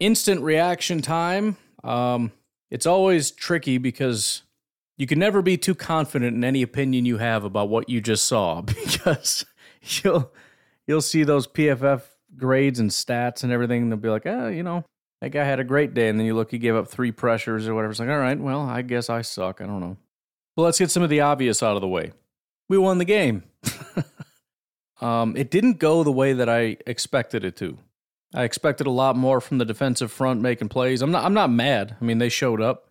instant reaction time. Um, it's always tricky because you can never be too confident in any opinion you have about what you just saw because you'll you'll see those PFF grades and stats and everything. And they'll be like, oh, you know, that guy had a great day. And then you look, he gave up three pressures or whatever. It's like, all right, well, I guess I suck. I don't know. Well, let's get some of the obvious out of the way. We won the game. um, it didn't go the way that I expected it to. I expected a lot more from the defensive front making plays. I'm not. I'm not mad. I mean, they showed up.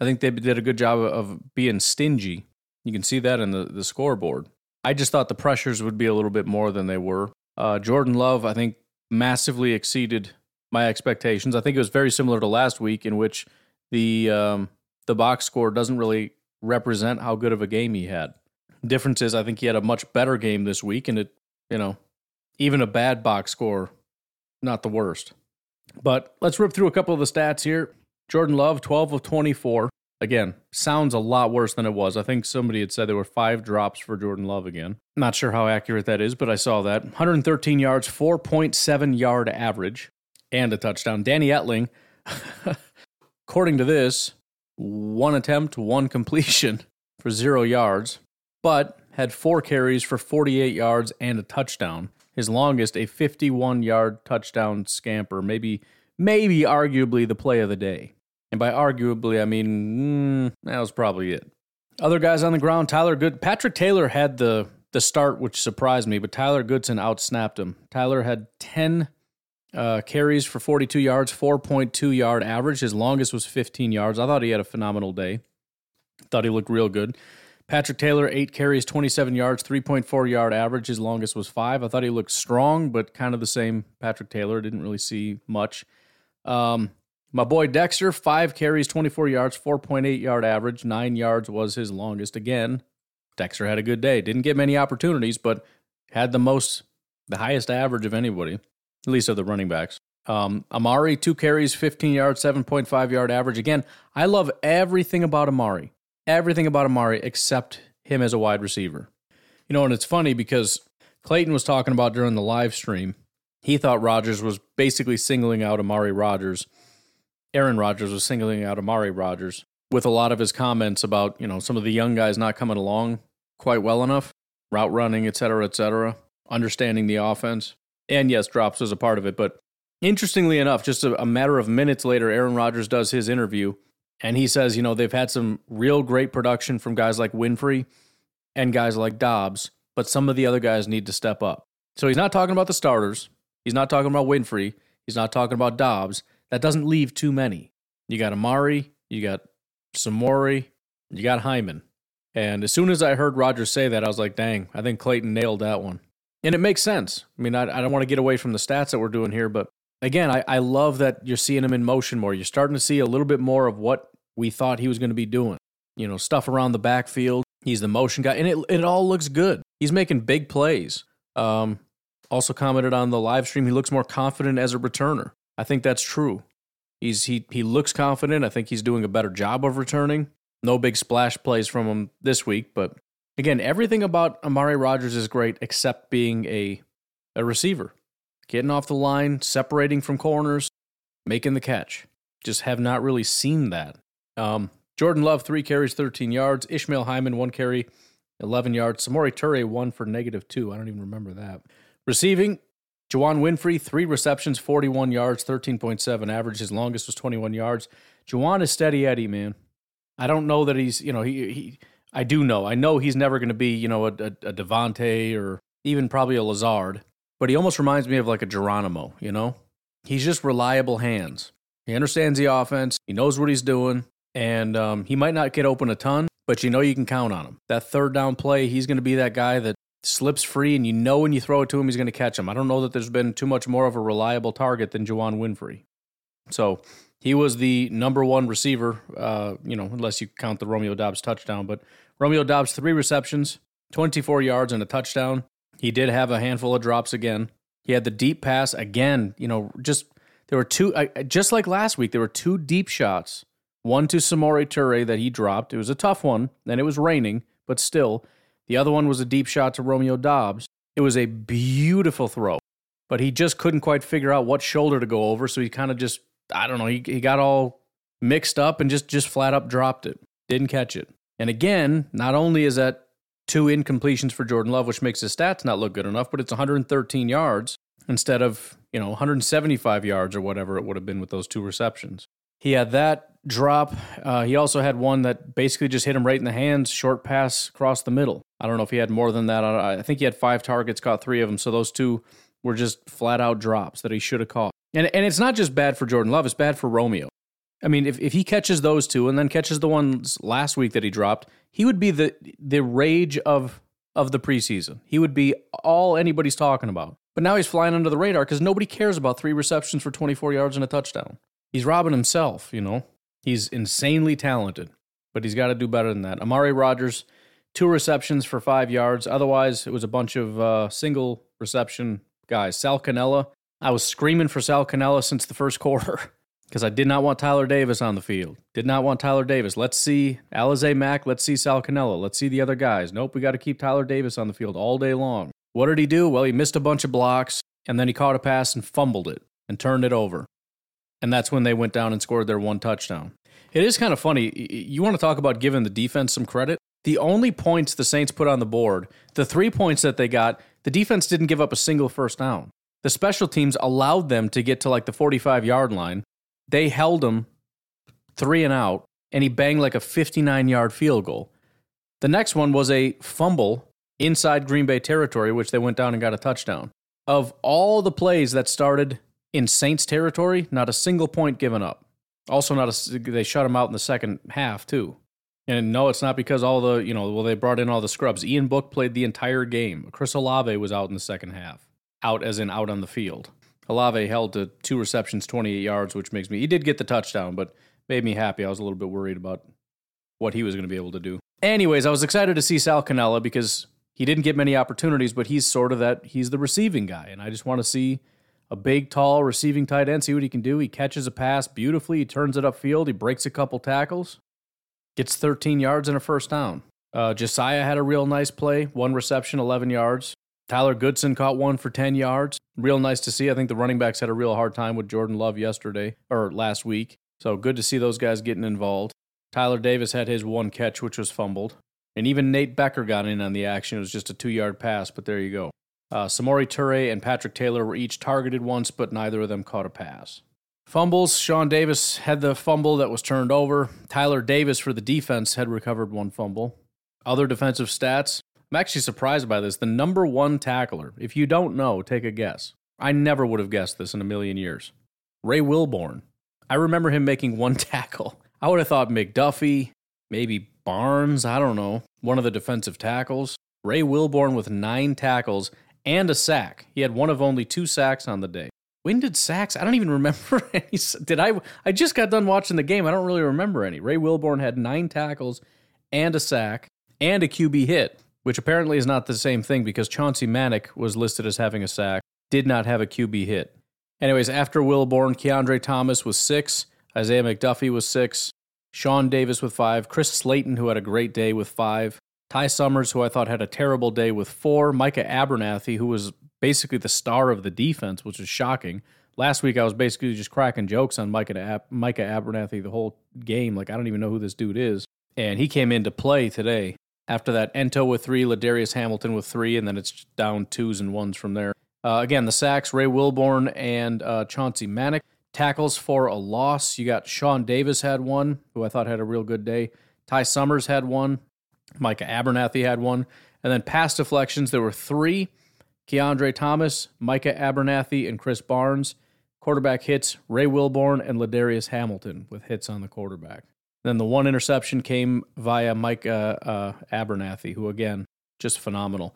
I think they did a good job of being stingy. You can see that in the, the scoreboard. I just thought the pressures would be a little bit more than they were. Uh, Jordan Love, I think, massively exceeded my expectations. I think it was very similar to last week, in which the um, the box score doesn't really represent how good of a game he had. Difference is, I think he had a much better game this week, and it, you know, even a bad box score, not the worst. But let's rip through a couple of the stats here. Jordan Love, 12 of 24. Again, sounds a lot worse than it was. I think somebody had said there were five drops for Jordan Love again. Not sure how accurate that is, but I saw that. 113 yards, 4.7 yard average, and a touchdown. Danny Etling, according to this, one attempt, one completion for zero yards, but had four carries for 48 yards and a touchdown. His longest, a 51 yard touchdown scamper, maybe, maybe arguably the play of the day. And by arguably, I mean, mm, that was probably it. Other guys on the ground, Tyler Good, Patrick Taylor had the the start, which surprised me, but Tyler Goodson outsnapped him. Tyler had 10 uh, carries for 42 yards, 4.2 yard average. His longest was 15 yards. I thought he had a phenomenal day. Thought he looked real good. Patrick Taylor, eight carries, 27 yards, 3.4 yard average. His longest was five. I thought he looked strong, but kind of the same Patrick Taylor. Didn't really see much. Um, my boy Dexter, five carries, 24 yards, 4.8 yard average. Nine yards was his longest. Again, Dexter had a good day. Didn't get many opportunities, but had the most, the highest average of anybody, at least of the running backs. Um, Amari, two carries, 15 yards, 7.5 yard average. Again, I love everything about Amari, everything about Amari except him as a wide receiver. You know, and it's funny because Clayton was talking about during the live stream, he thought Rodgers was basically singling out Amari Rodgers Aaron Rodgers was singling out Amari Rodgers with a lot of his comments about, you know, some of the young guys not coming along quite well enough, route running, et cetera, et cetera, understanding the offense. And yes, drops was a part of it. But interestingly enough, just a, a matter of minutes later, Aaron Rodgers does his interview and he says, you know, they've had some real great production from guys like Winfree and guys like Doubs, but some of the other guys need to step up. So he's not talking about the starters. He's not talking about Winfree. He's not talking about Doubs that doesn't leave too many. You got Amari, you got Samori, you got Hyman. And as soon as I heard Rodgers say that, I was like, dang, I think Clayton nailed that one. And it makes sense. I mean, I, I don't want to get away from the stats that we're doing here, but again, I, I love that you're seeing him in motion more. You're starting to see a little bit more of what we thought he was going to be doing. You know, stuff around the backfield. He's the motion guy, and it, it all looks good. He's making big plays. Um, also commented on the live stream, he looks more confident as a returner. I think that's true. He's he he looks confident. I think he's doing a better job of returning. No big splash plays from him this week, but again, everything about Amari Rodgers is great except being a a receiver. Getting off the line, separating from corners, making the catch. Just have not really seen that. Um, Jordan Love, three carries, 13 yards. Ishmael Hyman, one carry, 11 yards. Samori Toure, one for negative two. I don't even remember that. Receiving, Juwann Winfree, three receptions, 41 yards, 13.7 average. His longest was 21 yards. Juwann is steady Eddie, man. I don't know that he's, you know, he, he I do know. I know he's never going to be, you know, a, a, a Davante or even probably a Lazard, but he almost reminds me of like a Geronimo, you know? He's just reliable hands. He understands the offense, he knows what he's doing, and um, he might not get open a ton, but you know you can count on him. That third down play, he's going to be that guy that slips free, and you know when you throw it to him, he's going to catch him. I don't know that there's been too much more of a reliable target than Juwann Winfree. So he was the number one receiver, uh, you know, unless you count the Romeo Doubs touchdown. But Romeo Doubs, three receptions, 24 yards, and a touchdown. He did have a handful of drops again. He had the deep pass again, you know, just there were two, just like last week, there were two deep shots. One to Samori Toure that he dropped. It was a tough one, and it was raining, but still. The other one was a deep shot to Romeo Doubs. It was a beautiful throw, but he just couldn't quite figure out what shoulder to go over, so he kind of just I don't know, he, he got all mixed up and just, just flat up dropped it. Didn't catch it. And again, not only is that two incompletions for Jordan Love, which makes his stats not look good enough, but it's 113 yards instead of, you know, 175 yards or whatever it would have been with those two receptions. He had that drop. Uh, he also had one that basically just hit him right in the hands, short pass across the middle. I don't know if he had more than that. I think he had five targets, caught three of them. So those two were just flat out drops that he should have caught. And and it's not just bad for Jordan Love, it's bad for Romeo. I mean, if, if he catches those two and then catches the ones last week that he dropped, he would be the the rage of of the preseason. He would be all anybody's talking about. But now he's flying under the radar because nobody cares about three receptions for 24 yards and a touchdown. He's robbing himself, you know. He's insanely talented, but he's got to do better than that. Amari Rodgers, two receptions for five yards. Otherwise, it was a bunch of uh, single reception guys. Sal Cannella, I was screaming for Sal Cannella since the first quarter because I did not want Tyler Davis on the field. Did not want Tyler Davis. Let's see Alize Mack. Let's see Sal Cannella. Let's see the other guys. Nope, we got to keep Tyler Davis on the field all day long. What did he do? Well, he missed a bunch of blocks and then he caught a pass and fumbled it and turned it over. And that's when they went down and scored their one touchdown. It is kind of funny. You want to talk about giving the defense some credit? The only points the Saints put on the board, the three points that they got, the defense didn't give up a single first down. The special teams allowed them to get to like the 45 yard line. They held him three and out, and he banged like a 59 yard field goal. The next one was a fumble inside Green Bay territory, which they went down and got a touchdown. Of all the plays that started in Saints territory, not a single point given up. Also, not a, they shut him out in the second half too. And no, it's not because all the you know well they brought in all the scrubs. Ian Book played the entire game. Chris Olave was out in the second half out as in out on the field. Olave held to two receptions, 28 yards, which makes me, he did get the touchdown, but made me happy. I was a little bit worried about what he was going to be able to do. Anyways, I was excited to see Sal Cannella because he didn't get many opportunities, but he's sort of that, he's the receiving guy. And I just want to see a big, tall receiving tight end, see what he can do. He catches a pass beautifully, he turns it upfield, he breaks a couple tackles, gets 13 yards and a first down. Uh, Josiah had a real nice play, one reception, 11 yards. Tyler Goodson caught one for 10 yards. Real nice to see. I think the running backs had a real hard time with Jordan Love yesterday or last week. So good to see those guys getting involved. Tyler Davis had his one catch, which was fumbled. And even Nate Becker got in on the action. It was just a two yard pass, but there you go. Uh, Samori Toure and Patrick Taylor were each targeted once, but neither of them caught a pass. Fumbles Sean Davis had the fumble that was turned over. Tyler Davis for the defense had recovered one fumble. Other defensive stats I'm actually surprised by this. The number one tackler, if you don't know, take a guess. I never would have guessed this in a million years. Ray Wilborn. I remember him making one tackle. I would have thought McDuffie, maybe Barnes, I don't know, one of the defensive tackles. Ray Wilborn with nine tackles and a sack. He had one of only two sacks on the day. When did sacks? I don't even remember any. Did I? I just got done watching the game. I don't really remember any. Ray Wilborn had nine tackles and a sack and a QB hit which apparently is not the same thing because Chauncey Manac was listed as having a sack, did not have a QB hit. Anyways, after Wilborn, Keandre Thomas was six, Isaiah McDuffie was six, Sean Davis with five, Chris Slayton, who had a great day with five, Ty Summers, who I thought had a terrible day with four, Micah Abernathy, who was basically the star of the defense, which is shocking. Last week I was basically just cracking jokes on Micah, Ab- Micah Abernathy the whole game. Like, I don't even know who this dude is. And he came into play today. After that, Ento with three, Ladarius Hamilton with three, and then it's down twos and ones from there. Uh, again, the sacks, Ray Wilborn and uh, Chauncey Manac. Tackles for a loss. You got Sean Davis had one, who I thought had a real good day. Ty Summers had one. Micah Abernathy had one. And then pass deflections, there were three Keandre Thomas, Micah Abernathy, and Krys Barnes. Quarterback hits, Ray Wilborn and Ladarius Hamilton with hits on the quarterback. Then the one interception came via Micah uh, Abernathy, who, again, just phenomenal.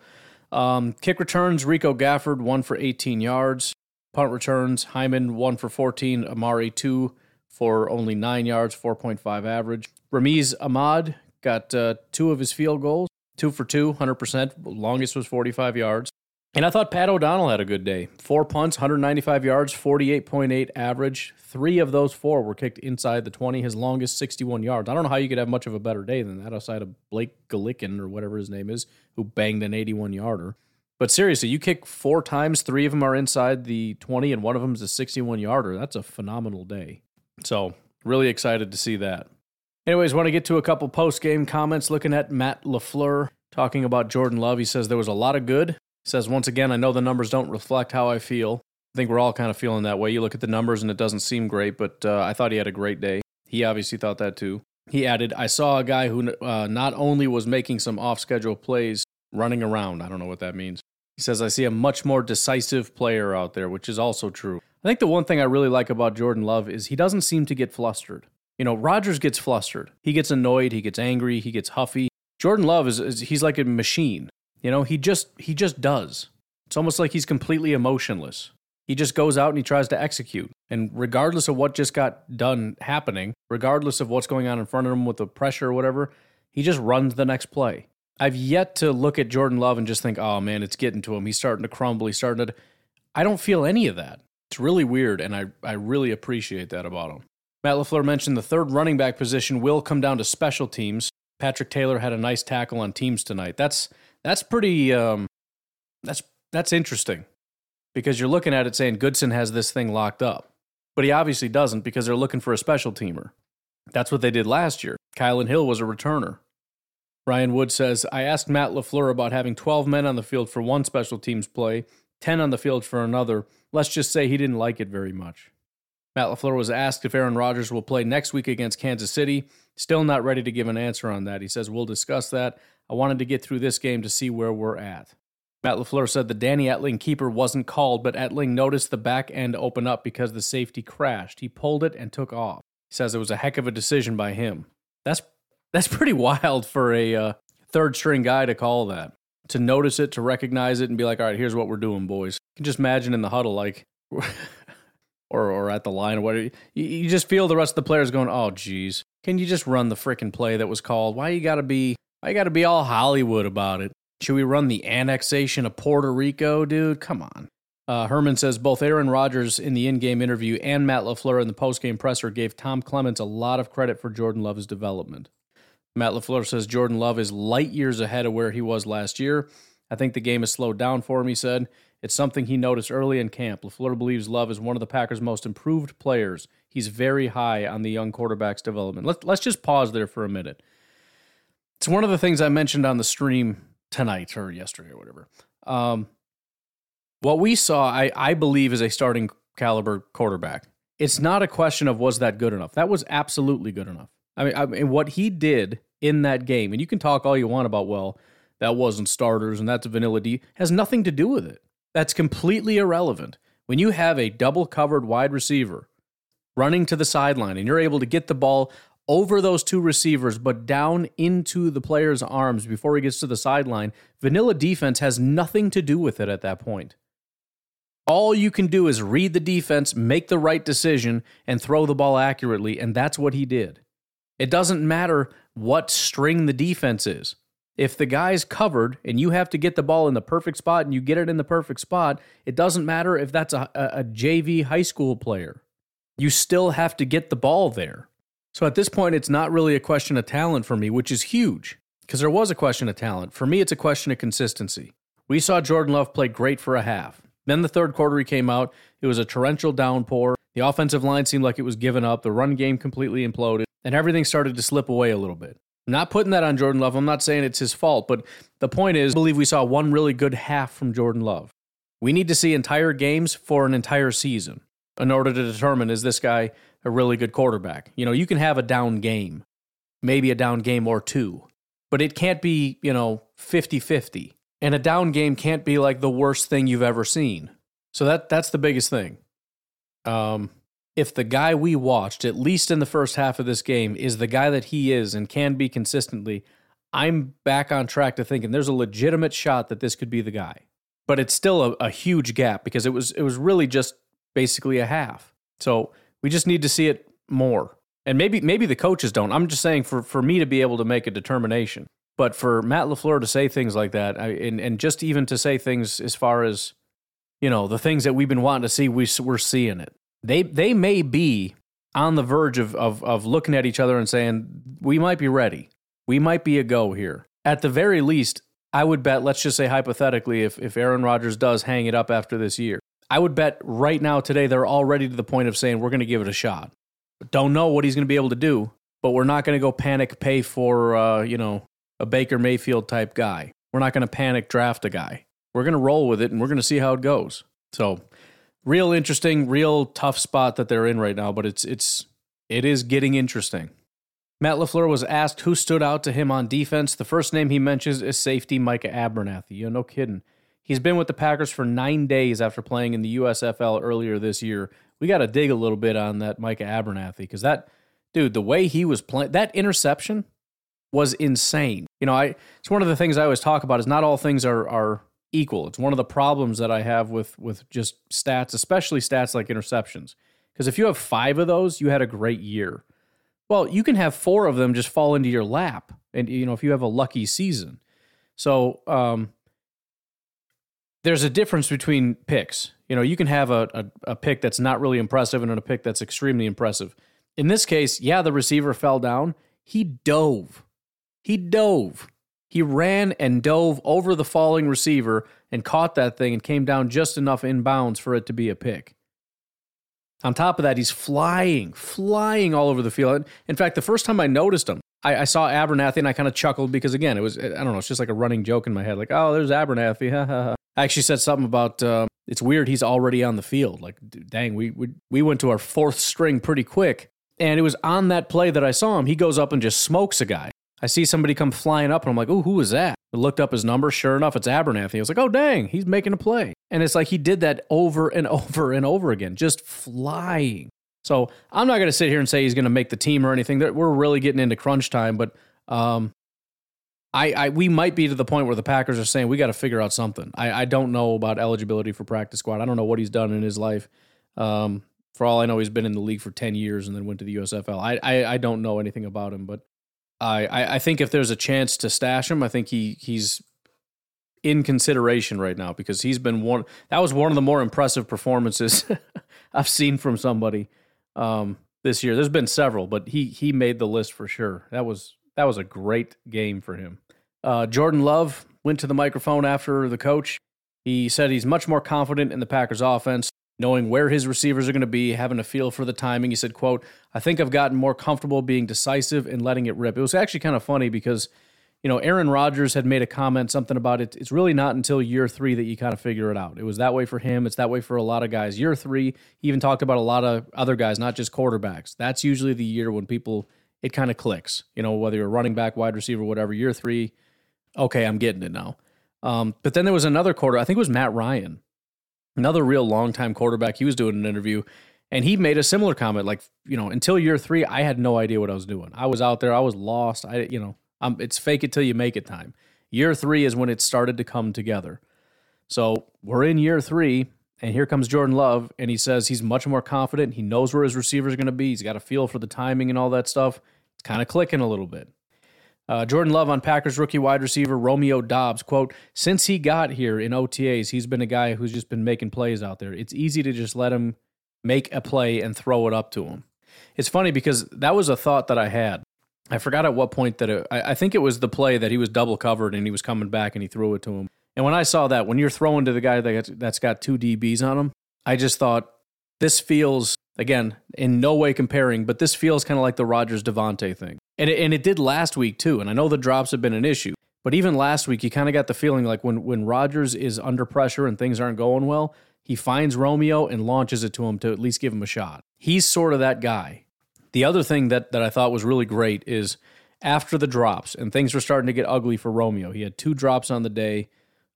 Um, kick returns, Rico Gafford, one for 18 yards. Punt returns, Hyman, one for 14. Amari, two for only nine yards, 4.5 average. Ramiz Ahmed got uh, two of his field goals, two for two, 100%. Longest was 45 yards. And I thought Pat O'Donnell had a good day. Four punts, 195 yards, 48.8 average. Three of those four were kicked inside the 20, his longest 61 yards. I don't know how you could have much of a better day than that outside of Blake Gillikin or whatever his name is, who banged an 81 yarder. But seriously, you kick four times, three of them are inside the 20, and one of them is a 61 yarder. That's a phenomenal day. So, really excited to see that. Anyways, want to get to a couple post game comments looking at Matt LaFleur talking about Jordan Love. He says there was a lot of good, says, once again, I know the numbers don't reflect how I feel. I think we're all kind of feeling that way. You look at the numbers and it doesn't seem great, but uh, I thought he had a great day. He obviously thought that too. He added, I saw a guy who uh, not only was making some off schedule plays running around. I don't know what that means. He says, I see a much more decisive player out there, which is also true. I think the one thing I really like about Jordan Love is he doesn't seem to get flustered. You know, Rodgers gets flustered. He gets annoyed. He gets angry. He gets huffy. Jordan Love is, is he's like a machine. You know, he just he just does. It's almost like he's completely emotionless. He just goes out and he tries to execute. And regardless of what just got done happening, regardless of what's going on in front of him with the pressure or whatever, he just runs the next play. I've yet to look at Jordan Love and just think, oh man, it's getting to him. He's starting to crumble. He's starting to. I don't feel any of that. It's really weird, and I, I really appreciate that about him. Matt LaFleur mentioned the third running back position will come down to special teams. Patrick Taylor had a nice tackle on teams tonight. That's that's pretty um, that's that's interesting because you're looking at it saying Goodson has this thing locked up, but he obviously doesn't because they're looking for a special teamer. That's what they did last year. Kylan Hill was a returner. Ryan Wood says, I asked Matt LaFleur about having 12 men on the field for one special teams play, 10 on the field for another. Let's just say he didn't like it very much. Matt LaFleur was asked if Aaron Rodgers will play next week against Kansas City. Still not ready to give an answer on that. He says, We'll discuss that. I wanted to get through this game to see where we're at. Matt LaFleur said the Danny Etling keeper wasn't called, but Etling noticed the back end open up because the safety crashed. He pulled it and took off. He says it was a heck of a decision by him. That's that's pretty wild for a uh, third string guy to call that. To notice it, to recognize it, and be like, all right, here's what we're doing, boys. You can just imagine in the huddle, like, or, or at the line or whatever. You, you just feel the rest of the players going, oh, geez. Can you just run the freaking play that was called? Why you got to be, you got to be all Hollywood about it? Should we run the annexation of Puerto Rico, dude? Come on. Uh, Herman says both Aaron Rodgers in the in game interview and Matt LaFleur in the post game presser gave Tom Clements a lot of credit for Jordan Love's development. Matt LaFleur says Jordan Love is light years ahead of where he was last year. I think the game has slowed down for him, he said. It's something he noticed early in camp. LaFleur believes Love is one of the Packers' most improved players. He's very high on the young quarterback's development. Let's, let's just pause there for a minute. It's one of the things I mentioned on the stream tonight or yesterday or whatever. Um, what we saw, I, I believe, is a starting caliber quarterback. It's not a question of was that good enough. That was absolutely good enough. I mean, I mean, what he did in that game, and you can talk all you want about, well, that wasn't starters and that's vanilla D, has nothing to do with it. That's completely irrelevant. When you have a double covered wide receiver running to the sideline and you're able to get the ball over those two receivers, but down into the player's arms before he gets to the sideline, vanilla defense has nothing to do with it at that point. All you can do is read the defense, make the right decision, and throw the ball accurately, and that's what he did. It doesn't matter what string the defense is. If the guy's covered and you have to get the ball in the perfect spot and you get it in the perfect spot, it doesn't matter if that's a, a, a JV high school player. You still have to get the ball there. So at this point, it's not really a question of talent for me, which is huge because there was a question of talent. For me, it's a question of consistency. We saw Jordan Love play great for a half. Then the third quarter, he came out. It was a torrential downpour. The offensive line seemed like it was given up. The run game completely imploded and everything started to slip away a little bit. I'm not putting that on Jordan Love. I'm not saying it's his fault, but the point is, I believe we saw one really good half from Jordan Love. We need to see entire games for an entire season. in order to determine is this guy a really good quarterback. You know, you can have a down game, maybe a down game or two, but it can't be, you know, 50 50. And a down game can't be like the worst thing you've ever seen. So that that's the biggest thing. Um, if the guy we watched, at least in the first half of this game, is the guy that he is and can be consistently, I'm back on track to thinking there's a legitimate shot that this could be the guy. But it's still a, a huge gap because it was it was really just basically a half. So we just need to see it more. And maybe maybe the coaches don't. I'm just saying for, for me to be able to make a determination. But for Matt LaFleur to say things like that, I, and, and just even to say things as far as, you know, the things that we've been wanting to see, we, we're seeing it. They, they may be on the verge of, of, of looking at each other and saying, we might be ready. We might be a go here. At the very least, I would bet, let's just say hypothetically, if, if Aaron Rodgers does hang it up after this year, I would bet right now, today, they're already to the point of saying, we're going to give it a shot. Don't know what he's going to be able to do, but we're not going to go panic pay for, uh, you know, a Baker Mayfield type guy. We're not going to panic draft a guy. We're going to roll with it and we're going to see how it goes. So, real interesting, real tough spot that they're in right now, but it's it's it is getting interesting. Matt LaFleur was asked who stood out to him on defense. The first name he mentions is safety Micah Abernathy. You know, no kidding. He's been with the Packers for nine days after playing in the USFL earlier this year. We got to dig a little bit on that Micah Abernathy because that dude, the way he was playing, that interception was insane. You know, I it's one of the things I always talk about is not all things are are equal. It's one of the problems that I have with with just stats, especially stats like interceptions. Because if you have five of those, you had a great year. Well, you can have four of them just fall into your lap, and you know if you have a lucky season. So um, there's a difference between picks. You know, you can have a, a, a pick that's not really impressive and a pick that's extremely impressive. In this case, yeah, the receiver fell down. He dove. He dove. He ran and dove over the falling receiver and caught that thing and came down just enough in bounds for it to be a pick. On top of that, he's flying, flying all over the field. In fact, the first time I noticed him, I, I saw Abernathy and I kind of chuckled because, again, it was, I don't know, it's just like a running joke in my head. Like, oh, there's Abernathy. Actually said something about uh, it's weird he's already on the field. Like, dang, we, we, we went to our fourth string pretty quick. And it was on that play that I saw him. He goes up and just smokes a guy. I see somebody come flying up and I'm like, oh, who is that? I looked up his number. Sure enough, it's Abernathy. I was like, oh, dang, he's making a play. And it's like he did that over and over and over again, just flying. So I'm not going to sit here and say he's going to make the team or anything. We're really getting into crunch time, but um, I, I, we might be to the point where the Packers are saying we got to figure out something. I, I don't know about eligibility for practice squad. I don't know what he's done in his life. Um, for all I know, he's been in the league for ten years and then went to the USFL. I, I, I don't know anything about him, but I, I I think if there's a chance to stash him, I think he he's in consideration right now because he's been one. That was one of the more impressive performances I've seen from somebody um, this year. There's been several, but he he made the list for sure. That was that was a great game for him. Uh, Jordan Love went to the microphone after the coach. He said he's much more confident in the Packers offense knowing where his receivers are going to be, having a feel for the timing. He said, quote, I think I've gotten more comfortable being decisive and letting it rip. It was actually kind of funny because, you know, Aaron Rodgers had made a comment, something about it. It's really not until year three that you kind of figure it out. It was that way for him. It's that way for a lot of guys. Year three, he even talked about a lot of other guys, not just quarterbacks. That's usually the year when people, it kind of clicks, you know, whether you're running back, wide receiver, whatever. Year three, okay, I'm getting it now. Um, but then there was another quarter, I think it was Matt Ryan another real long-time quarterback. He was doing an interview and he made a similar comment like, you know, until year 3 I had no idea what I was doing. I was out there, I was lost. I you know, I'm, it's fake it till you make it time. Year 3 is when it started to come together. So, we're in year 3 and here comes Jordan Love and he says he's much more confident. He knows where his receivers are going to be. He's got a feel for the timing and all that stuff. It's kind of clicking a little bit. Uh, Jordan Love on Packers rookie wide receiver Romeo Dobbs, quote, since he got here in OTAs, he's been a guy who's just been making plays out there. It's easy to just let him make a play and throw it up to him. It's funny because that was a thought that I had. I forgot at what point that it, I, I think it was the play that he was double covered and he was coming back and he threw it to him. And when I saw that, when you're throwing to the guy that's, that's got two DBs on him, I just thought this feels again in no way comparing, but this feels kind of like the Rodgers Davante thing. And it, and it did last week too. And I know the drops have been an issue, but even last week, you kind of got the feeling like when when Rodgers is under pressure and things aren't going well, he finds Romeo and launches it to him to at least give him a shot. He's sort of that guy. The other thing that, that I thought was really great is after the drops and things were starting to get ugly for Romeo, he had two drops on the day,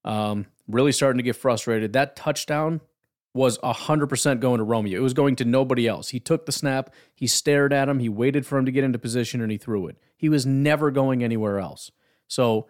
um, really starting to get frustrated. That touchdown was 100% going to Romeo. It was going to nobody else. He took the snap, he stared at him, he waited for him to get into position, and he threw it. He was never going anywhere else. So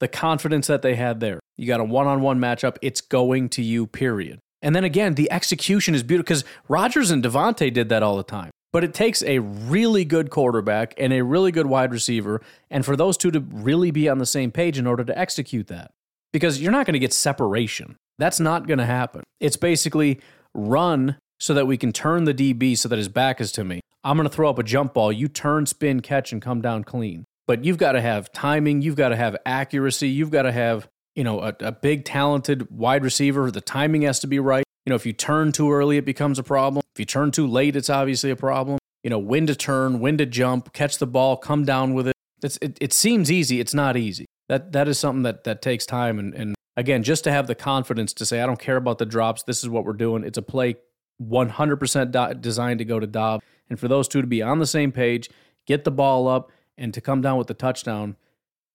the confidence that they had there, you got a one on one matchup, it's going to you, period. And then again, the execution is beautiful because Rodgers and Davante did that all the time. But it takes a really good quarterback and a really good wide receiver, and for those two to really be on the same page in order to execute that. Because you're not going to get separation. That's not going to happen. It's basically run so that we can turn the DB so that his back is to me. I'm going to throw up a jump ball. You turn, spin, catch, and come down clean. But you've got to have timing. You've got to have accuracy. You've got to have, you know, a, a big, talented wide receiver. The timing has to be right. You know, if you turn too early, it becomes a problem. If you turn too late, it's obviously a problem. You know, when to turn, when to jump, catch the ball, come down with it. It's, it, it seems easy. It's not easy. That that is something that that takes time and, and again, just to have the confidence to say, I don't care about the drops. This is what we're doing. It's a play 100% do- designed to go to Dob. And for those two to be on the same page, get the ball up, and to come down with the touchdown,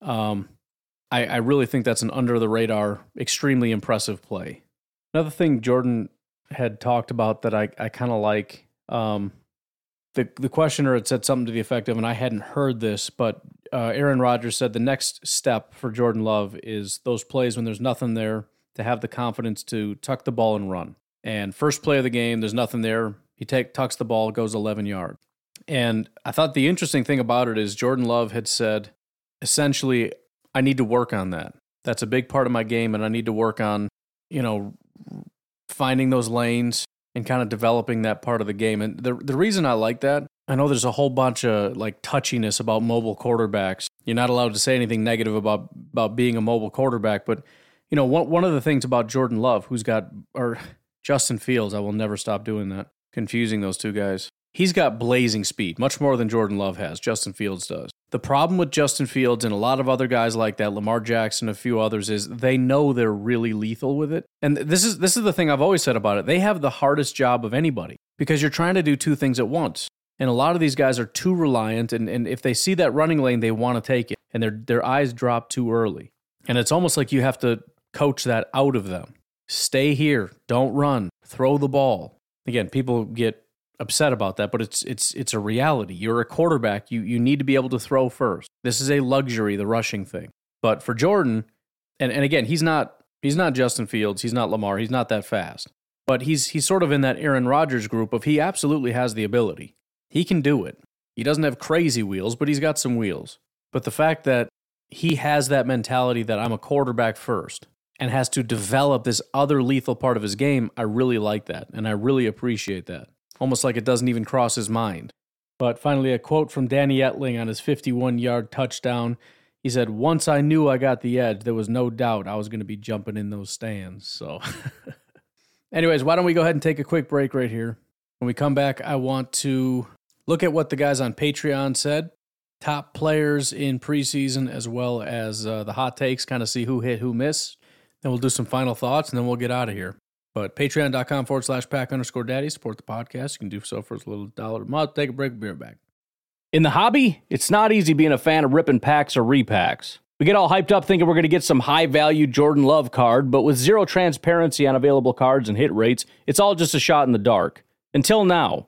um, I, I really think that's an under the radar, extremely impressive play. Another thing Jordan had talked about that I, I kind of like. Um, the the questioner had said something to the effect of, and I hadn't heard this, but uh, Aaron Rodgers said the next step for Jordan Love is those plays when there's nothing there to have the confidence to tuck the ball and run. And first play of the game, there's nothing there. He take tucks the ball, goes 11 yards. And I thought the interesting thing about it is Jordan Love had said, essentially, I need to work on that. That's a big part of my game, and I need to work on, you know, finding those lanes and kind of developing that part of the game. And the the reason I like that, I know there's a whole bunch of like touchiness about mobile quarterbacks. You're not allowed to say anything negative about about being a mobile quarterback, but you know, one one of the things about Jordan Love, who's got or Justin Fields, I will never stop doing that, confusing those two guys. He's got blazing speed, much more than Jordan Love has. Justin Fields does. The problem with Justin Fields and a lot of other guys like that, Lamar Jackson, a few others, is they know they're really lethal with it. And this is this is the thing I've always said about it. They have the hardest job of anybody because you're trying to do two things at once. And a lot of these guys are too reliant, and, and if they see that running lane, they want to take it, and their their eyes drop too early. And it's almost like you have to coach that out of them. Stay here, don't run, throw the ball. Again, people get upset about that, but it's it's it's a reality. You're a quarterback. You you need to be able to throw first. This is a luxury, the rushing thing. But for Jordan, and, and again, he's not he's not Justin Fields, he's not Lamar, he's not that fast. But he's he's sort of in that Aaron Rodgers group of he absolutely has the ability. He can do it. He doesn't have crazy wheels, but he's got some wheels. But the fact that he has that mentality that I'm a quarterback first and has to develop this other lethal part of his game, I really like that. And I really appreciate that almost like it doesn't even cross his mind. But finally, a quote from Danny Etling on his 51 yard touchdown. He said, Once I knew I got the edge, there was no doubt I was going to be jumping in those stands. So, anyways, why don't we go ahead and take a quick break right here? When we come back, I want to look at what the guys on Patreon said, top players in preseason, as well as uh, the hot takes, kind of see who hit, who missed. Then we'll do some final thoughts, and then we'll get out of here. But patreon.com forward slash pack underscore daddy. Support the podcast. You can do so for as little dollar a month. Take a break, be right back. In the hobby, it's not easy being a fan of ripping packs or repacks. We get all hyped up thinking we're going to get some high value Jordan Love card, but with zero transparency on available cards and hit rates, it's all just a shot in the dark. Until now,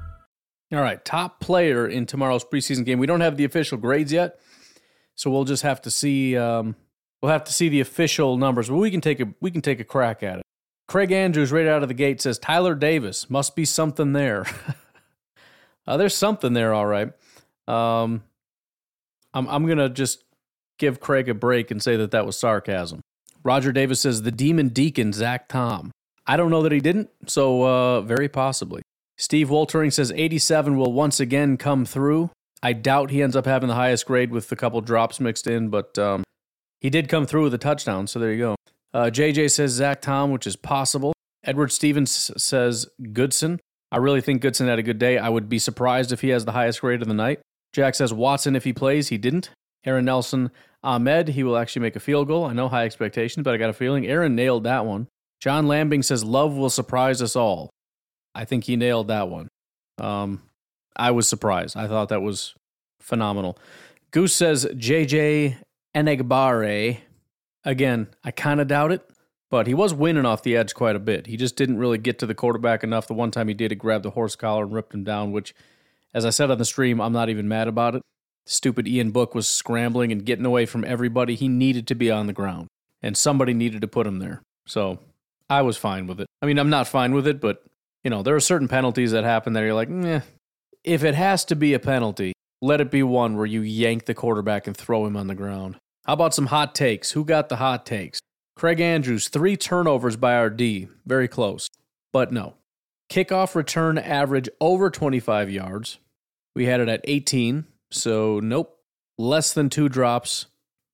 All right, top player in tomorrow's preseason game. We don't have the official grades yet, so we'll just have to see. Um, we'll have to see the official numbers, but we can take a we can take a crack at it. Craig Andrews, right out of the gate, says Tyler Davis must be something there. uh, there's something there, all right. Um, I'm I'm gonna just give Craig a break and say that that was sarcasm. Roger Davis says the demon deacon Zach Tom. I don't know that he didn't, so uh, very possibly. Steve Woltering says 87 will once again come through. I doubt he ends up having the highest grade with a couple drops mixed in, but um, he did come through with a touchdown, so there you go. Uh, JJ says Zach Tom, which is possible. Edward Stevens says Goodson. I really think Goodson had a good day. I would be surprised if he has the highest grade of the night. Jack says Watson if he plays. He didn't. Aaron Nelson, Ahmed, he will actually make a field goal. I know high expectations, but I got a feeling Aaron nailed that one. John Lambing says Love will surprise us all. I think he nailed that one. Um, I was surprised. I thought that was phenomenal. Goose says JJ Enagbare. Again, I kind of doubt it, but he was winning off the edge quite a bit. He just didn't really get to the quarterback enough. The one time he did, he grabbed the horse collar and ripped him down, which, as I said on the stream, I'm not even mad about it. Stupid Ian Book was scrambling and getting away from everybody. He needed to be on the ground, and somebody needed to put him there. So I was fine with it. I mean, I'm not fine with it, but you know, there are certain penalties that happen that you're like. If it has to be a penalty, let it be one where you yank the quarterback and throw him on the ground. How about some hot takes? Who got the hot takes? Craig Andrews, three turnovers by our D. Very close. But no. Kickoff return average over 25 yards. We had it at 18. So, nope. Less than two drops.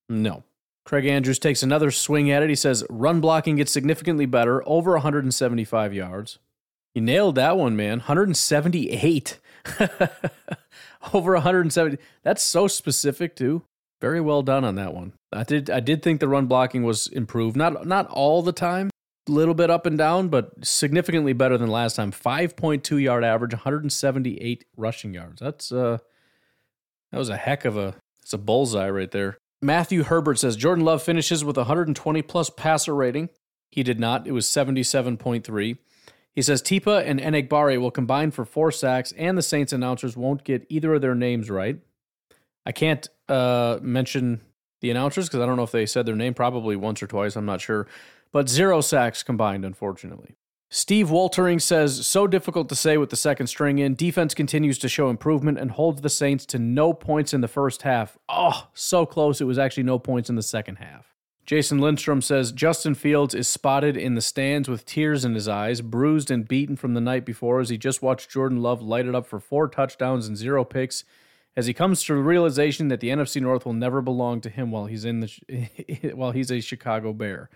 No. Craig Andrews takes another swing at it. He says run blocking gets significantly better, over 175 yards. You nailed that one, man. 178. Over 170. That's so specific too. Very well done on that one. I did I did think the run blocking was improved. Not not all the time. A little bit up and down, but significantly better than last time. 5.2 yard average, 178 rushing yards. That's uh that was a heck of a it's a bullseye right there. Matthew Herbert says Jordan Love finishes with 120 plus passer rating. He did not. It was 77.3. He says Tipa and Enagbare will combine for four sacks, and the Saints announcers won't get either of their names right. I can't uh, mention the announcers because I don't know if they said their name probably once or twice. I'm not sure. But zero sacks combined, unfortunately. Steve Waltering says, so difficult to say with the second string in. Defense continues to show improvement and holds the Saints to no points in the first half. Oh, so close. It was actually no points in the second half. Jason Lindstrom says Justin Fields is spotted in the stands with tears in his eyes, bruised and beaten from the night before as he just watched Jordan Love light it up for four touchdowns and zero picks as he comes to the realization that the NFC North will never belong to him while he's in the while he's a Chicago Bear.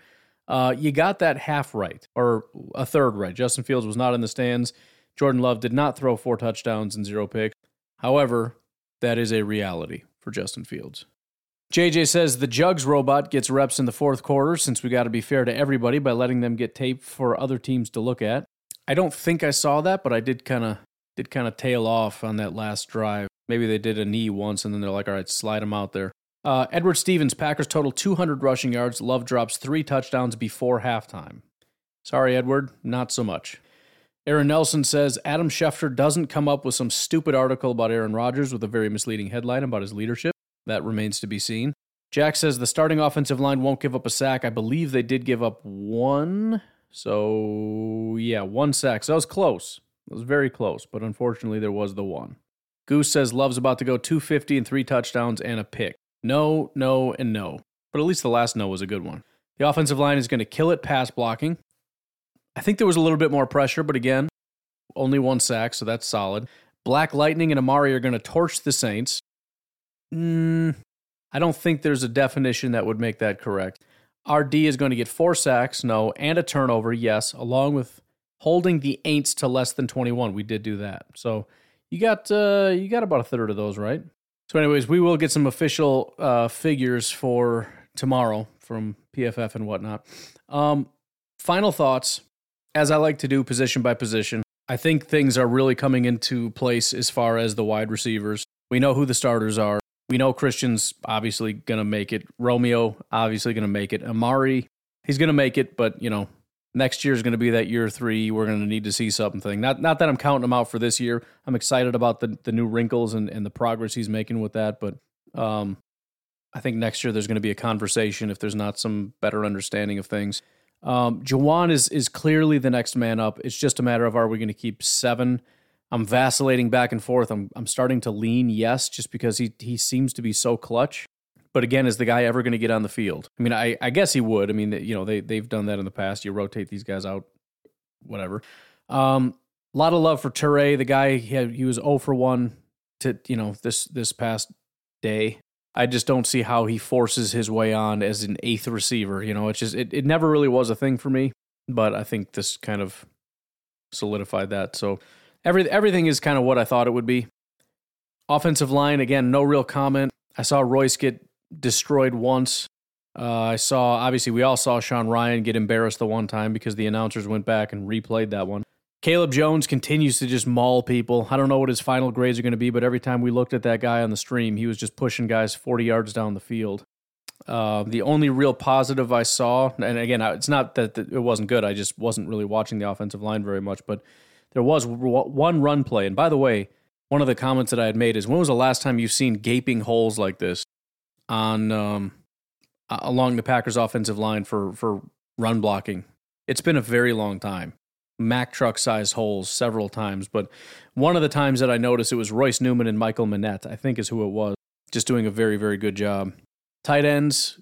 Uh, you got that half right, or a third right. Justin Fields was not in the stands. Jordan Love did not throw four touchdowns and zero picks. However, that is a reality for Justin Fields. JJ says the Jugs robot gets reps in the fourth quarter since we got to be fair to everybody by letting them get tape for other teams to look at. I don't think I saw that, but I did kind of did kind of tail off on that last drive. Maybe they did a knee once and then they're like, all right, slide him out there. Uh, Edward Stevens, Packers total 200 rushing yards. Love drops three touchdowns before halftime. Sorry, Edward, not so much. Aaron Nelson says Adam Schefter doesn't come up with some stupid article about Aaron Rodgers with a very misleading headline about his leadership. That remains to be seen. Jack says the starting offensive line won't give up a sack. I believe they did give up one. So, yeah, one sack. So that was close. It was very close, but unfortunately, there was the one. Goose says Love's about to go 250 and three touchdowns and a pick. No, no, and no. But at least the last no was a good one. The offensive line is going to kill it pass blocking. I think there was a little bit more pressure, but again, only one sack, so that's solid. Black Lightning and Amari are going to torch the Saints. Mm, I don't think there's a definition that would make that correct. RD is going to get four sacks, no, and a turnover, yes, along with holding the Aints to less than 21. We did do that. So you got uh, you got about a third of those, right? So, anyways, we will get some official uh, figures for tomorrow from PFF and whatnot. Um, final thoughts, as I like to do, position by position. I think things are really coming into place as far as the wide receivers. We know who the starters are. We know Christian's obviously going to make it. Romeo obviously going to make it. Amari, he's going to make it, but you know, next year is going to be that year three. We're going to need to see something. Not not that I'm counting him out for this year. I'm excited about the the new wrinkles and, and the progress he's making with that. But um, I think next year there's going to be a conversation if there's not some better understanding of things. Um, Juwann is is clearly the next man up. It's just a matter of are we going to keep seven? I'm vacillating back and forth. I'm I'm starting to lean yes, just because he he seems to be so clutch. But again, is the guy ever going to get on the field? I mean, I, I guess he would. I mean, you know, they they've done that in the past. You rotate these guys out, whatever. Um, a lot of love for Toure. The guy he, had, he was 0 for 1 to you know this this past day. I just don't see how he forces his way on as an eighth receiver. You know, it's just it, it never really was a thing for me. But I think this kind of solidified that. So every everything is kind of what I thought it would be. Offensive line again, no real comment. I saw Royce get destroyed once. Uh, I saw, obviously, we all saw Sean Rhyan get embarrassed the one time because the announcers went back and replayed that one. Caleb Jones continues to just maul people. I don't know what his final grades are going to be, but every time we looked at that guy on the stream, he was just pushing guys 40 yards down the field. Uh, the only real positive I saw, and again, it's not that it wasn't good, I just wasn't really watching the offensive line very much, but there was one run play. And by the way, one of the comments that I had made is when was the last time you've seen gaping holes like this on um, along the Packers offensive line for for run blocking. It's been a very long time. Mack truck size holes several times, but one of the times that I noticed it was Royce Newman and Michael Menet, I think is who it was, just doing a very, very good job. Tight ends,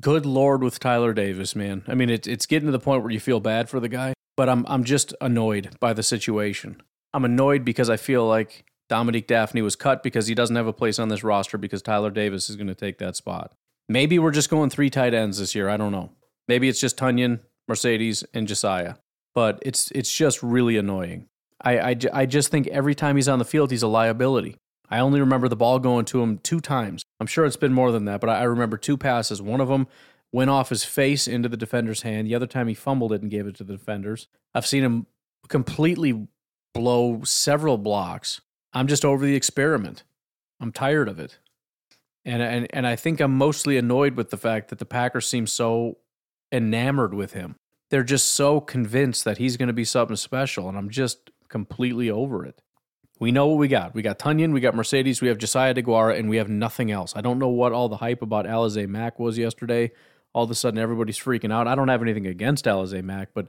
good lord with Tyler Davis, man. I mean, it, it's getting to the point where you feel bad for the guy, but I'm I'm just annoyed by the situation. I'm annoyed because I feel like Dominique Dafney was cut because he doesn't have a place on this roster because Tyler Davis is going to take that spot. Maybe we're just going three tight ends this year. I don't know. Maybe it's just Tonyan, Marcedes, and Josiah. But it's it's just really annoying. I, I, I just think every time he's on the field, he's a liability. I only remember the ball going to him two times. I'm sure it's been more than that, but I remember two passes. One of them went off his face into the defender's hand. The other time he fumbled it and gave it to the defenders. I've seen him completely blow several blocks I'm just over the experiment. I'm tired of it. And, and and I think I'm mostly annoyed with the fact that the Packers seem so enamored with him. They're just so convinced that he's going to be something special, and I'm just completely over it. We know what we got. We got Tonyan, we got Marcedes, we have Josiah DeGuara, and we have nothing else. I don't know what all the hype about Alize Mack was yesterday. All of a sudden, everybody's freaking out. I don't have anything against Alize Mack, but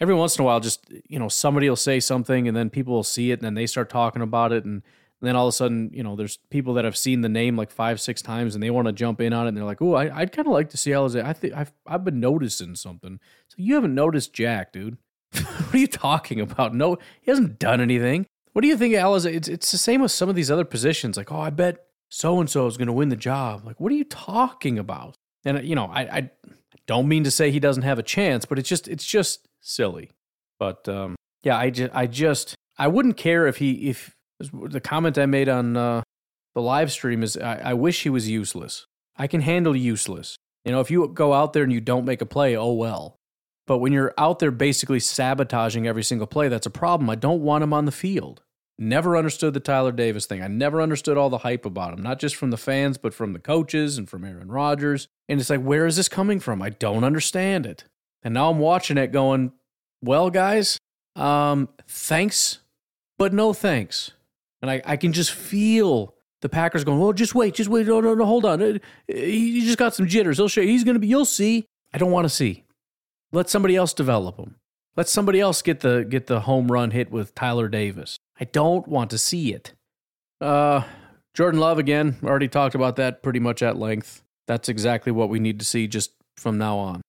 every once in a while, just you know, somebody will say something, and then people will see it, and then they start talking about it, and, then all of a sudden, you know, there's people that have seen the name like five, six times, and they want to jump in on it, and they're like, "Oh, I, would kind of like to see Alize. I think I've I've been noticing something. So you haven't noticed Jack, dude. what are you talking about? No, he hasn't done anything. What do you think, Alize? It's it's the same with some of these other positions. Like, oh, I bet so and so is going to win the job. Like, what are you talking about? And you know, I, I don't mean to say he doesn't have a chance, but it's just it's just silly. But um, yeah, I just, I just, I wouldn't care if he, if the comment I made on uh, the live stream is, I, I wish he was useless. I can handle useless. You know, if you go out there and you don't make a play, oh well. But when you're out there basically sabotaging every single play, that's a problem. I don't want him on the field. Never understood the Tyler Davis thing. I never understood all the hype about him, not just from the fans, but from the coaches and from Aaron Rodgers. And it's like, where is this coming from? I don't understand it. And now I'm watching it going, well, guys, um, thanks, but no thanks. And I, I can just feel the Packers going, well, just wait, just wait. No, no, no, hold on. He just got some jitters. He'll show. He's going to be, you'll see. I don't want to see. Let somebody else develop him. Let somebody else get the get the home run hit with Tyler Davis. I don't want to see it. Uh, Jordan Love again. Already talked about that pretty much at length. That's exactly what we need to see just from now on.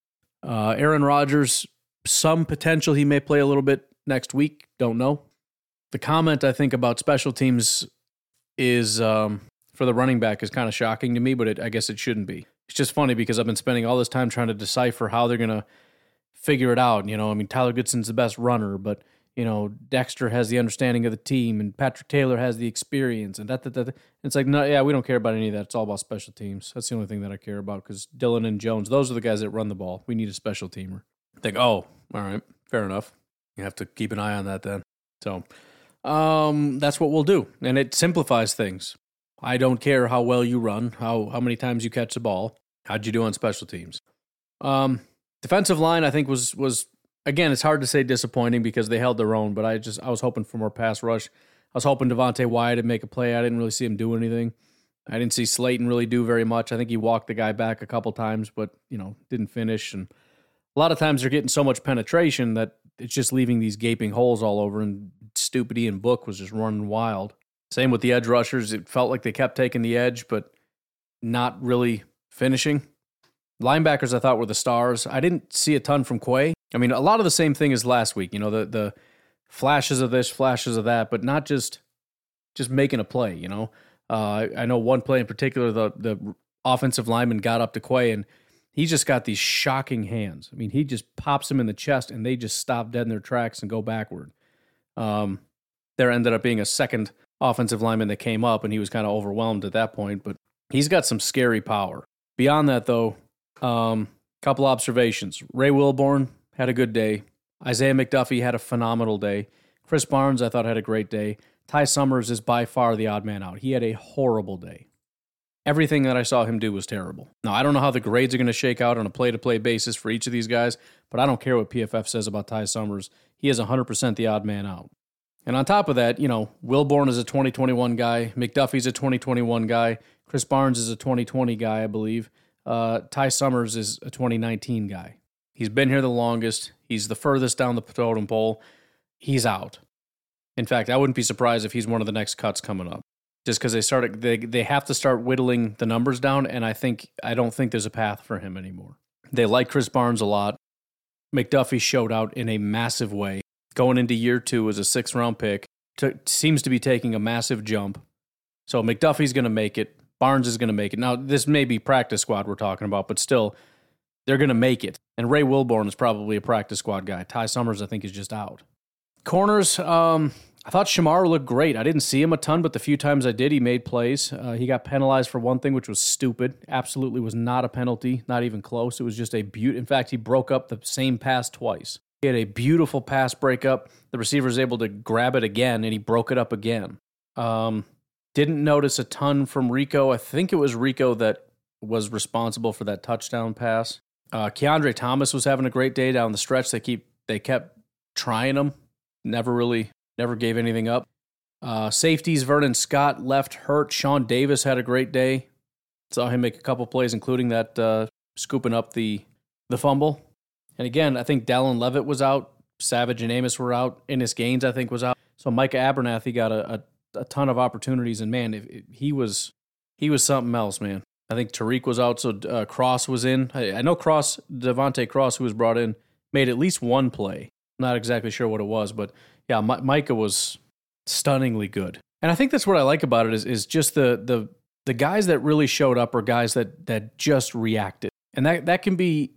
Uh, Aaron Rodgers, some potential he may play a little bit next week. Don't know. The comment I think about special teams is um, for the running back is kind of shocking to me, but it, I guess it shouldn't be. It's just funny because I've been spending all this time trying to decipher how they're going to figure it out. You know, I mean, Tyler Goodson's the best runner, but you know, Dexter has the understanding of the team, and Patrick Taylor has the experience, and that, that, that. It's like, no, yeah, we don't care about any of that. It's all about special teams. That's the only thing that I care about because Dillon and Jones, those are the guys that run the ball. We need a special teamer. Think, oh, all right, fair enough. You have to keep an eye on that then. So, um, that's what we'll do, and it simplifies things. I don't care how well you run, how how many times you catch the ball. How'd you do on special teams? Um, defensive line, I think was was again. It's hard to say disappointing because they held their own, but I just I was hoping for more pass rush. I was hoping Devonte Wyatt would make a play. I didn't really see him do anything. I didn't see Slayton really do very much. I think he walked the guy back a couple times, but you know didn't finish. And a lot of times they're getting so much penetration that it's just leaving these gaping holes all over. And Stupity and Book was just running wild. Same with the edge rushers. It felt like they kept taking the edge, but not really finishing. Linebackers, I thought were the stars. I didn't see a ton from Quay. I mean, a lot of the same thing as last week. You know, the the flashes of this, flashes of that, but not just just making a play. You know, uh, I know one play in particular. The the offensive lineman got up to Quay and he's just got these shocking hands. I mean, he just pops them in the chest and they just stop dead in their tracks and go backward. Um, there ended up being a second offensive lineman that came up and he was kind of overwhelmed at that point, but he's got some scary power. Beyond that, though, um, couple observations. Ray Wilborn had a good day. Isaiah McDuffie had a phenomenal day. Krys Barnes, I thought, had a great day. Ty Summers is by far the odd man out. He had a horrible day. Everything that I saw him do was terrible. Now, I don't know how the grades are going to shake out on a play to play basis for each of these guys, but I don't care what PFF says about Ty Summers. He is 100% the odd man out. And on top of that, you know, Wilborn is a 2021 guy. McDuffie's a 2021 guy. Krys Barnes is a 2020 guy, I believe. Uh, Ty Summers is a 2019 guy. He's been here the longest. He's the furthest down the totem pole. He's out. In fact, I wouldn't be surprised if he's one of the next cuts coming up. Just because they started, they they have to start whittling the numbers down, and I think I don't think there's a path for him anymore. They like Krys Barnes a lot. McDuffie showed out in a massive way. Going into year two as a six round pick, to, seems to be taking a massive jump. So McDuffie's going to make it. Barnes is going to make it. Now, this may be practice squad we're talking about, but still, they're going to make it. And Ray Wilborn is probably a practice squad guy. Ty Summers, I think, is just out. Corners, um, I thought Shemar looked great. I didn't see him a ton, but the few times I did, he made plays. Uh, he got penalized for one thing, which was stupid. Absolutely was not a penalty, not even close. It was just a beaut. In fact, he broke up the same pass twice. He had a beautiful pass breakup. The receiver was able to grab it again, and he broke it up again. Um, didn't notice a ton from Rico. I think it was Rico that was responsible for that touchdown pass. Uh, Kiondre Thomas was having a great day down the stretch. They keep they kept trying him. Never really never gave anything up. Uh, safeties Vernon Scott left hurt. Shawn Davis had a great day. Saw him make a couple plays, including that uh, scooping up the the fumble. And again, I think Dallin Leavitt was out. Savage and Amos were out. Innis Gaines, I think, was out. So Micah Abernathy got a, a a ton of opportunities. And man, if, if he was he was something else, man. I think Tariq was out, so uh, Cross was in. I, I know Cross, Devontae Cross, who was brought in, made at least one play. Not exactly sure what it was, but yeah, M- Micah was stunningly good. And I think that's what I like about it is is just the the the guys that really showed up are guys that that just reacted, and that that can be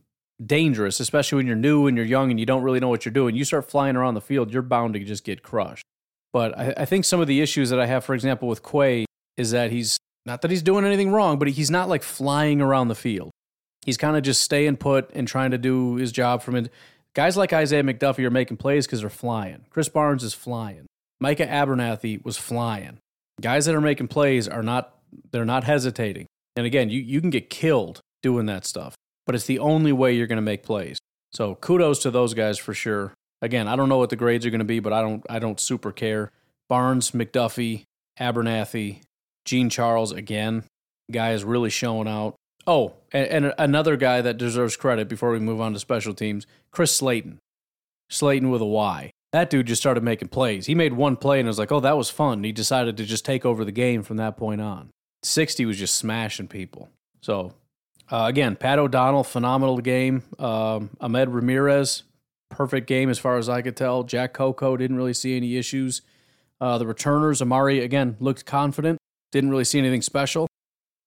dangerous, especially when you're new and you're young and you don't really know what you're doing. You start flying around the field, you're bound to just get crushed. But I, I think some of the issues that I have, for example, with Quay is that he's not that he's doing anything wrong, but he's not like flying around the field. He's kind of just staying put and trying to do his job from it. Guys like Isaiah McDuffie are making plays because they're flying. Krys Barnes is flying. Micah Abernathy was flying. Guys that are making plays are not they're not hesitating. And again, you, you can get killed doing that stuff, but it's the only way you're going to make plays. So kudos to those guys for sure. Again, I don't know what the grades are going to be, but I don't I don't super care. Barnes, McDuffie, Abernathy, Jean-Charles again. Guy is really showing out. Oh, and, and another guy that deserves credit before we move on to special teams, Chris Slayton. Slayton with a Y. That dude just started making plays. He made one play and was like, oh, that was fun. He decided to just take over the game from that point on. 60 was just smashing people. So, uh, again, Pat O'Donnell, phenomenal game. Um, Ahmed Ramirez, perfect game as far as I could tell. Jack Coco didn't really see any issues. Uh, the returners, Amari, again, looked confident. Didn't really see anything special.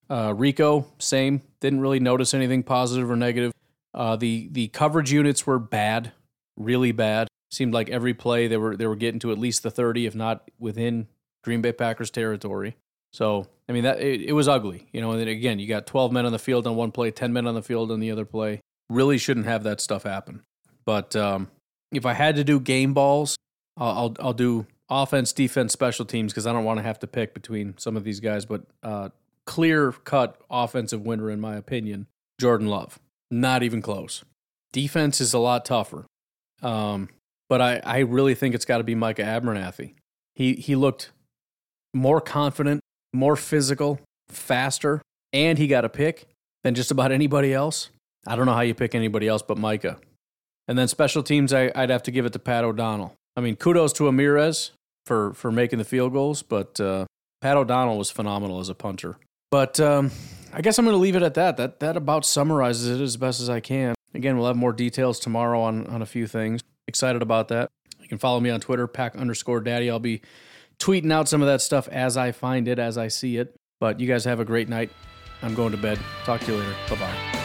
Uh, Rico, same. Didn't really notice anything positive or negative. Uh, the the coverage units were bad, really bad. Seemed like every play they were they were getting to at least the thirty, if not within Green Bay Packers territory. So I mean that it, it was ugly, you know. And then again, you got twelve men on the field on one play, ten men on the field on the other play. Really shouldn't have that stuff happen. But um, if I had to do game balls, I'll I'll, I'll do offense, defense, special teams because I don't want to have to pick between some of these guys. But uh, clear cut offensive winner, in my opinion, Jordan Love. Not even close. Defense is a lot tougher. Um, but I, I really think it's got to be Micah Abernathy. He, he looked more confident, more physical, faster, and he got a pick than just about anybody else. I don't know how you pick anybody else but Micah. And then special teams, I, would have to give it to Pat O'Donnell. I mean, kudos to Amirez for, for making the field goals, but uh, Pat O'Donnell was phenomenal as a punter. But um, I guess I'm going to leave it at that. That that about summarizes it as best as I can. Again, we'll have more details tomorrow on on a few things. Excited about that. You can follow me on Twitter, pack underscore daddy. I'll be tweeting out some of that stuff as I find it, as I see it. But you guys have a great night. I'm going to bed. Talk to you later. Bye bye.